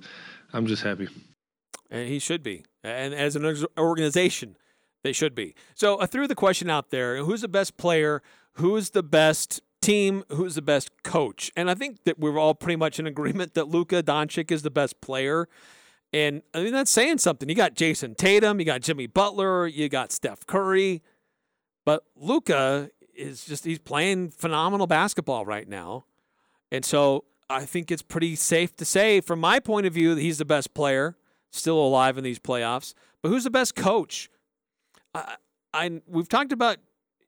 I'm just happy. And he should be. And as an organization, they should be. So I threw the question out there who's the best player? Who's the best team? Who's the best coach? And I think that we're all pretty much in agreement that Luka Doncic is the best player. And I mean, that's saying something. You got Jayson Tatum, you got Jimmy Butler, you got Steph Curry. But Luka is just, he's playing phenomenal basketball right now. And so I think it's pretty safe to say, from my point of view, that he's the best player still alive in these playoffs. But who's the best coach? I, I we've talked about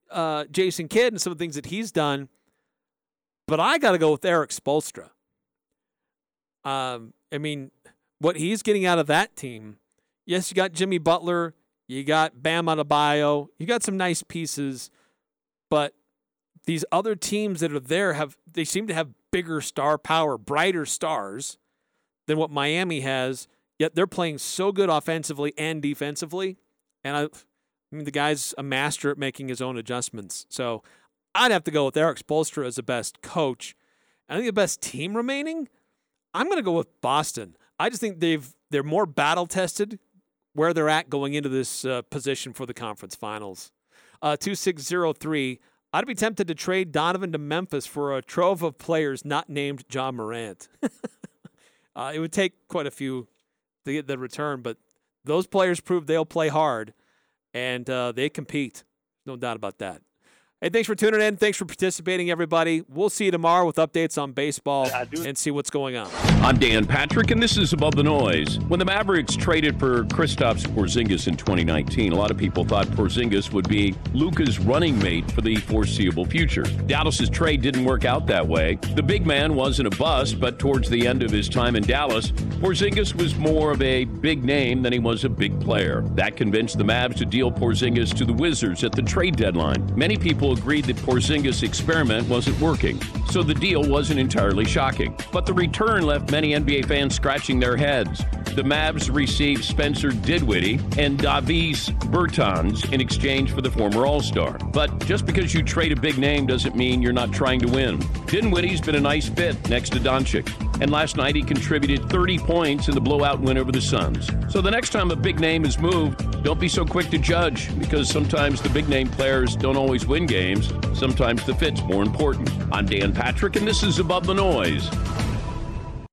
uh, Jason Kidd and some of the things that he's done, but I got to go with Erik Spoelstra. Um, I mean, what he's getting out of that team. Yes, you got Jimmy Butler, you got Bam Adebayo, you got some nice pieces, but these other teams that are there have they seem to have bigger star power, brighter stars than what Miami has. Yet they're playing so good offensively and defensively, and I, I mean the guy's a master at making his own adjustments. So I'd have to go with Erik Spoelstra as the best coach. I think the best team remaining. I'm going to go with Boston. I just think they've they're more battle tested where they're at going into this uh, position for the conference finals. Uh, 2603. I'd be tempted to trade Donovan to Memphis for a trove of players not named John Morant. uh, it would take quite a few to get the return, but those players prove they'll play hard and uh, they compete. No doubt about that. Hey, thanks for tuning in. Thanks for participating, everybody. We'll see you tomorrow with updates on baseball and see what's going on. I'm Dan Patrick, and this is Above the Noise. When the Mavericks traded for Kristaps Porzingis in 2019, a lot of people thought Porzingis would be Luka's running mate for the foreseeable future. Dallas's trade didn't work out that way. The big man wasn't a bust, but towards the end of his time in Dallas, Porzingis was more of a big name than he was a big player. That convinced the Mavs to deal Porzingis to the Wizards at the trade deadline. Many people agreed that Porzingis' experiment wasn't working, so the deal wasn't entirely shocking. But the return left many NBA fans scratching their heads. The Mavs received Spencer Dinwiddie and Davis Bertans in exchange for the former All-Star. But just because you trade a big name doesn't mean you're not trying to win. Dinwiddie's been a nice fit next to Doncic, and last night he contributed 30 points in the blowout win over the Suns. So the next time a big name is moved, don't be so quick to judge because sometimes the big name players don't always win games. Sometimes the fit's more important. I'm Dan Patrick, and this is Above the Noise.